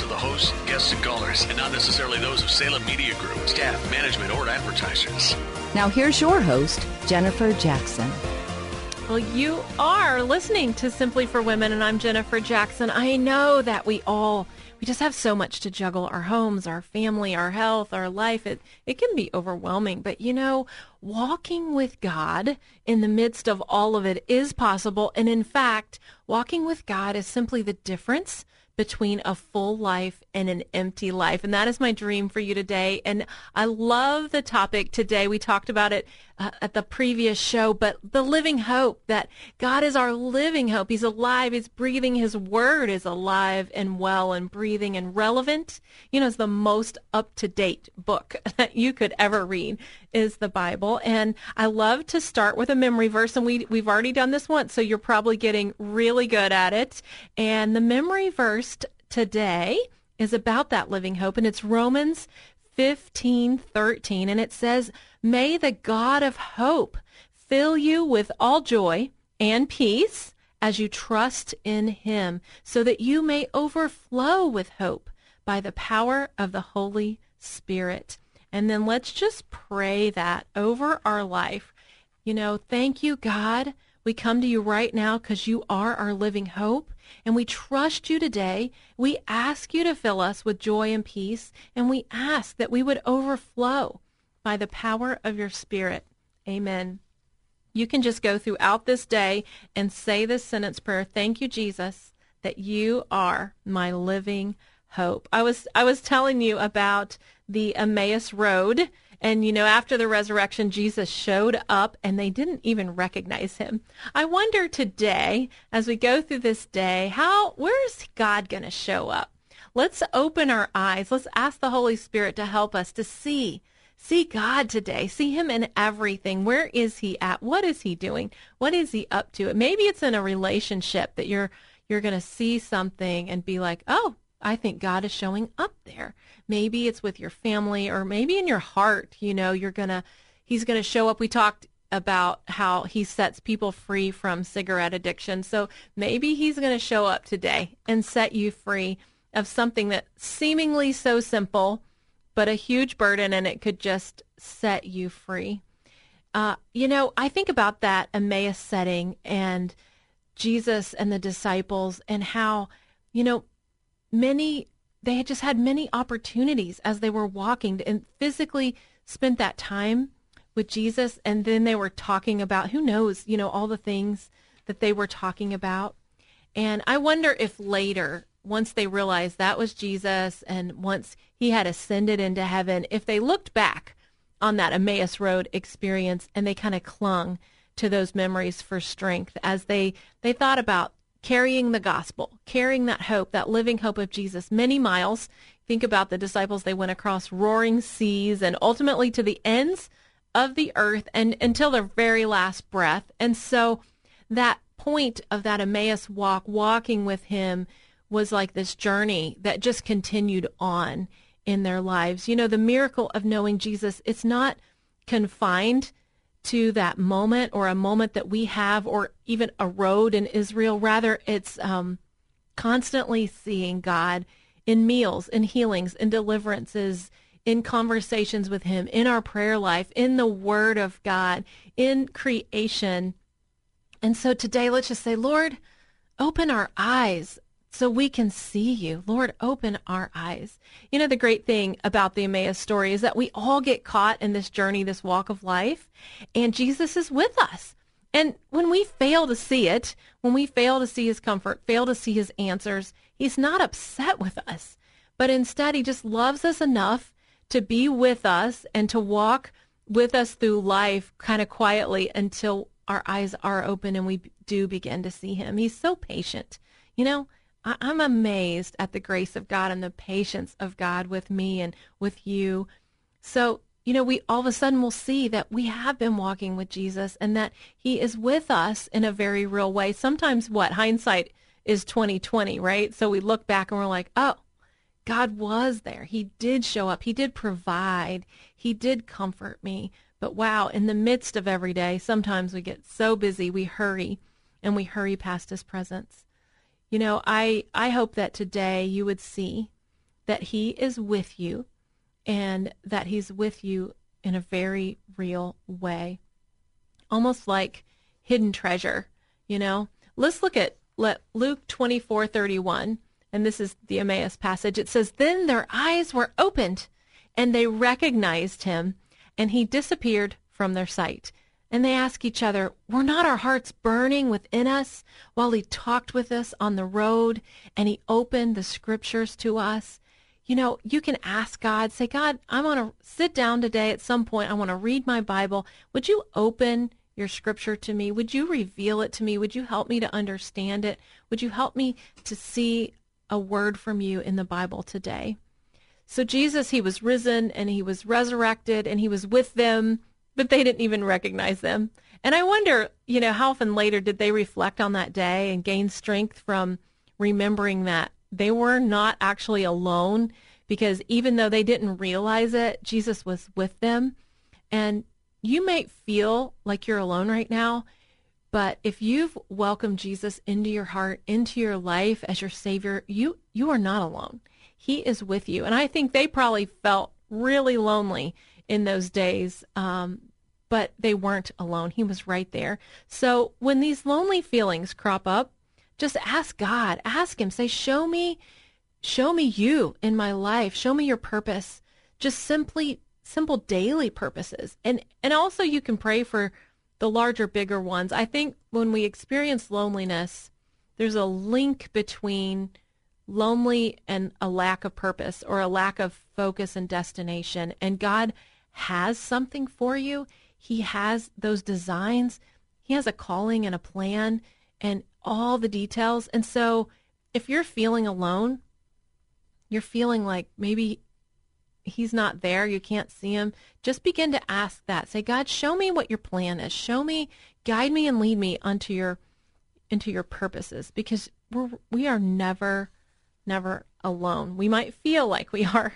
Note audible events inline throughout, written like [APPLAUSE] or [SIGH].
of the hosts, guests, and and not necessarily those of Salem Media Group, staff, management, or advertisers. Now here's your host, Jennifer Jackson. Well, you are listening to Simply for Women, and I'm Jennifer Jackson. I know that we all we just have so much to juggle our homes, our family, our health, our life. It it can be overwhelming, but you know, walking with God in the midst of all of it is possible, and in fact, walking with God is simply the difference between a full life and an empty life. And that is my dream for you today. And I love the topic today. We talked about it uh, at the previous show, but the living hope that God is our living hope. He's alive. He's breathing. His word is alive and well and breathing and relevant. You know, it's the most up to date book [LAUGHS] that you could ever read is the Bible. And I love to start with a memory verse. And we, we've already done this once, so you're probably getting really good at it. And the memory verse today is about that living hope, and it's Romans 15 13. And it says, May the God of hope fill you with all joy and peace as you trust in him, so that you may overflow with hope by the power of the Holy Spirit. And then let's just pray that over our life. You know, thank you, God. We come to you right now because you are our living hope. And we trust you today. We ask you to fill us with joy and peace. And we ask that we would overflow by the power of your Spirit. Amen. You can just go throughout this day and say this sentence prayer. Thank you, Jesus, that you are my living hope. I was I was telling you about the Emmaus Road and, you know, after the resurrection, Jesus showed up and they didn't even recognize him. I wonder today, as we go through this day, how, where is God going to show up? Let's open our eyes. Let's ask the Holy Spirit to help us to see See God today. See Him in everything. Where is He at? What is He doing? What is He up to? Maybe it's in a relationship that you're you're going to see something and be like, oh, I think God is showing up there. Maybe it's with your family or maybe in your heart, you know, you're going to, he's going to show up. We talked about how he sets people free from cigarette addiction. So maybe he's going to show up today and set you free of something that seemingly so simple, but a huge burden and it could just set you free. Uh, you know, I think about that Emmaus setting and Jesus and the disciples and how, you know, many they had just had many opportunities as they were walking and physically spent that time with Jesus and then they were talking about who knows, you know, all the things that they were talking about. And I wonder if later, once they realized that was Jesus and once he had ascended into heaven, if they looked back on that Emmaus Road experience and they kind of clung to those memories for strength as they they thought about carrying the gospel, carrying that hope, that living hope of Jesus many miles. Think about the disciples, they went across roaring seas and ultimately to the ends of the earth and until their very last breath. And so that point of that Emmaus walk, walking with him, was like this journey that just continued on in their lives. You know, the miracle of knowing Jesus, it's not confined to that moment or a moment that we have or even a road in Israel. Rather, it's um, constantly seeing God in meals, in healings, in deliverances, in conversations with Him, in our prayer life, in the Word of God, in creation. And so today, let's just say, Lord, open our eyes so we can see you. Lord, open our eyes. You know, the great thing about the Emmaus story is that we all get caught in this journey, this walk of life, and Jesus is with us. And when we fail to see it, when we fail to see his comfort, fail to see his answers, he's not upset with us, but instead he just loves us enough to be with us and to walk with us through life kind of quietly until our eyes are open and we do begin to see him. He's so patient. You know, I'm amazed at the grace of God and the patience of God with me and with you. So you know, we all of a sudden will see that we have been walking with Jesus and that he is with us in a very real way. Sometimes what hindsight is 2020, right? So we look back and we're like, "Oh, God was there. He did show up. He did provide. He did comfort me." But wow, in the midst of every day, sometimes we get so busy, we hurry and we hurry past his presence. You know, I I hope that today you would see that he is with you and that he's with you in a very real way. Almost like hidden treasure, you know? Let's look at let Luke 24:31 and this is the Emmaus passage. It says, "Then their eyes were opened and they recognized him and he disappeared from their sight." And they ask each other, Were not our hearts burning within us while he talked with us on the road and he opened the scriptures to us? you know, you can ask God, say, God, I want to sit down today at some point. I want to read my Bible. Would you open your scripture to me? Would you reveal it to me? Would you help me to understand it? Would you help me to see a word from you in the Bible today? So Jesus, he was risen and he was resurrected and he was with them, but they didn't even recognize them. And I wonder, you know, how often later did they reflect on that day and gain strength from remembering that they were not actually alone because even though they didn't realize it, Jesus was with them. And you may feel like you're alone right now, but if you've welcomed Jesus into your heart, into your life as your savior, you you are not alone. He is with you. And I think they probably felt really lonely in those days. Um, but they weren't alone. He was right there. So when these lonely feelings crop up, just ask God, ask him, say, show me, show me you in my life. Show me your purpose. Just simply, simple daily purposes. And, and also you can pray for the larger, bigger ones. I think when we experience loneliness, there's a link between lonely and a lack of purpose or a lack of focus and destination. And God has something for you. He has those designs. He has a calling and a plan. And all the details. And so if you're feeling alone, you're feeling like maybe he's not there, you can't see him, just begin to ask that. Say, God, show me what your plan is. Show me, guide me and lead me onto your into your purposes because we're we are never never alone. We might feel like we are.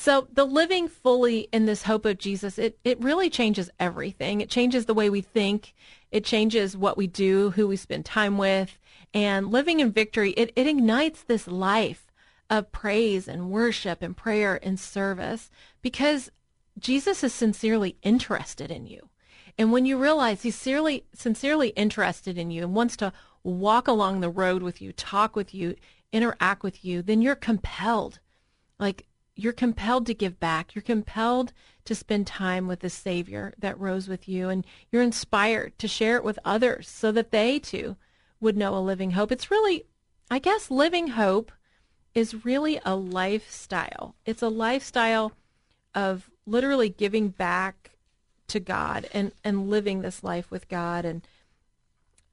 So the living fully in this hope of Jesus, it, it really changes everything. It changes the way we think. It changes what we do, who we spend time with. And living in victory, it, it ignites this life of praise and worship and prayer and service because Jesus is sincerely interested in you. And when you realize he's sincerely, sincerely interested in you and wants to walk along the road with you, talk with you, interact with you, then you're compelled. Like you're compelled to give back. You're compelled to spend time with the Savior that rose with you. And you're inspired to share it with others so that they too would know a living hope. It's really, I guess, living hope is really a lifestyle. It's a lifestyle of literally giving back to God and, and living this life with God. And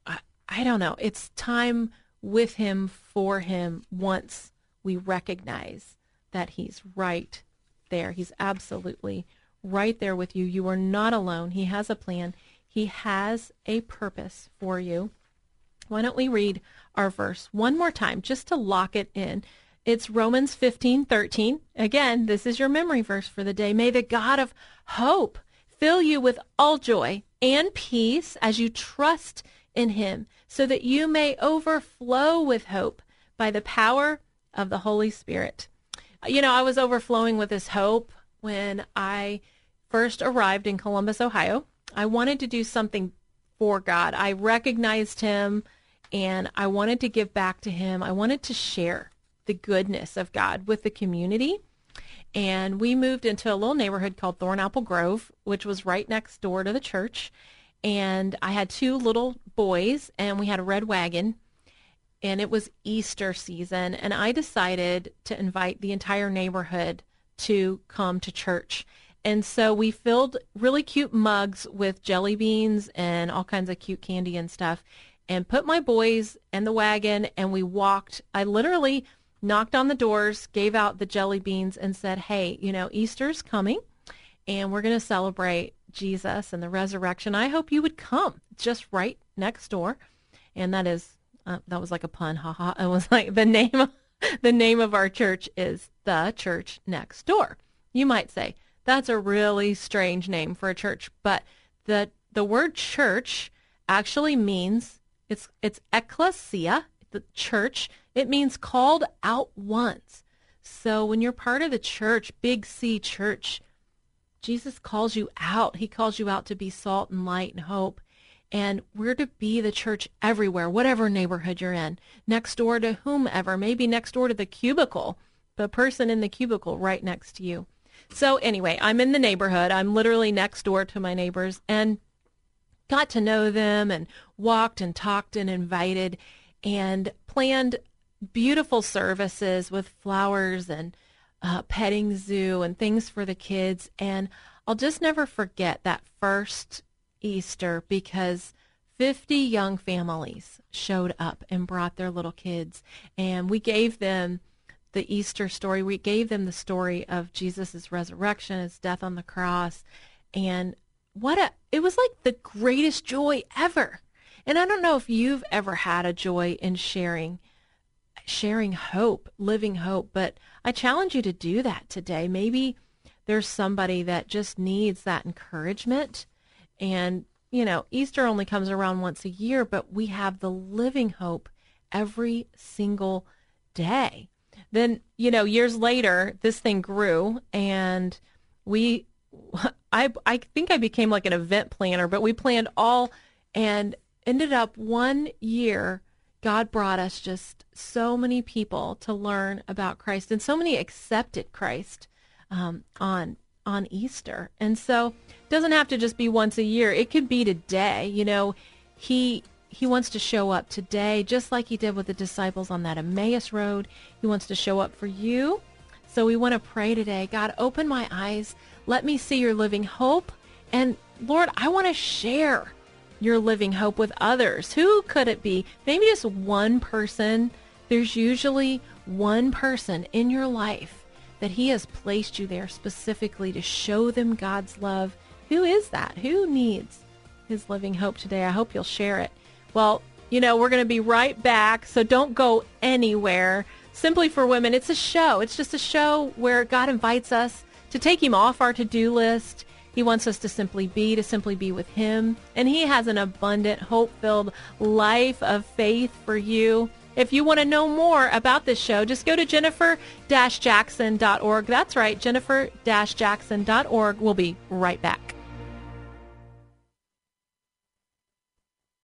I, I don't know, it's time with Him, for Him, once we recognize that he's right there. He's absolutely right there with you. You are not alone. He has a plan. He has a purpose for you. Why don't we read our verse one more time just to lock it in? It's Romans 15, 13. Again, this is your memory verse for the day. May the God of hope fill you with all joy and peace as you trust in him, so that you may overflow with hope by the power of the Holy Spirit you know, I was overflowing with this hope when I first arrived in Columbus, Ohio. I wanted to do something for God. I recognized him and I wanted to give back to him. I wanted to share the goodness of God with the community. And we moved into a little neighborhood called Thornapple Grove, which was right next door to the church. And I had two little boys and we had a red wagon and it was Easter season, and I decided to invite the entire neighborhood to come to church. And so we filled really cute mugs with jelly beans and all kinds of cute candy and stuff and put my boys in the wagon and we walked. I literally knocked on the doors, gave out the jelly beans and said, hey, you know, Easter's coming and we're going to celebrate Jesus and the resurrection. I hope you would come. just right next door, and that is uh, that was like a pun. Haha! [LAUGHS] It was like the name. the name of our church is the Church Next Door. You might say that's a really strange name for a church, but the the word church actually means it's it's ecclesia, the church. It means called out once. So when you're part of the church, big C church, Jesus calls you out. He calls you out to be salt and light and hope. And we're to be the church everywhere, whatever neighborhood you're in, next door to whomever, maybe next door to the cubicle, the person in the cubicle right next to you. So anyway, I'm in the neighborhood. I'm literally next door to my neighbors and got to know them and walked and talked and invited and planned beautiful services with flowers and uh, petting zoo and things for the kids. And I'll just never forget that first Easter because 50 young families showed up and brought their little kids. And we gave them the Easter story. We gave them the story of Jesus' resurrection, his death on the cross. And what a, it was like the greatest joy ever. And I don't know if you've ever had a joy in sharing sharing hope, living hope, but I challenge you to do that today. Maybe there's somebody that just needs that encouragement and you know, Easter only comes around once a year, but we have the living hope every single day. Then, you know, years later, this thing grew and we [LAUGHS] I I think I became like an event planner, but we planned all and ended up one year God brought us just so many people to learn about Christ and so many accepted Christ um, on on Easter. And so it doesn't have to just be once a year. It could be today. You know, he he wants to show up today just like he did with the disciples on that Emmaus road. He wants to show up for you. So we want to pray today. God, open my eyes. Let me see your living hope. And Lord, I want to share your living hope with others. Who could it be? Maybe just one person. There's usually one person in your life that he has placed you there specifically to show them God's love. Who is that? Who needs his living hope today? I hope you'll share it. Well, you know, we're going to be right back, so don't go anywhere. Simply for Women, it's a show. It's just a show where God invites us to take him off our to-do list. He wants us to simply be, to simply be with him. And he has an abundant, hope-filled life of faith for you. If you want to know more about this show, just go to jennifer-jackson.org. That's right, jennifer-jackson.org. We'll be right back.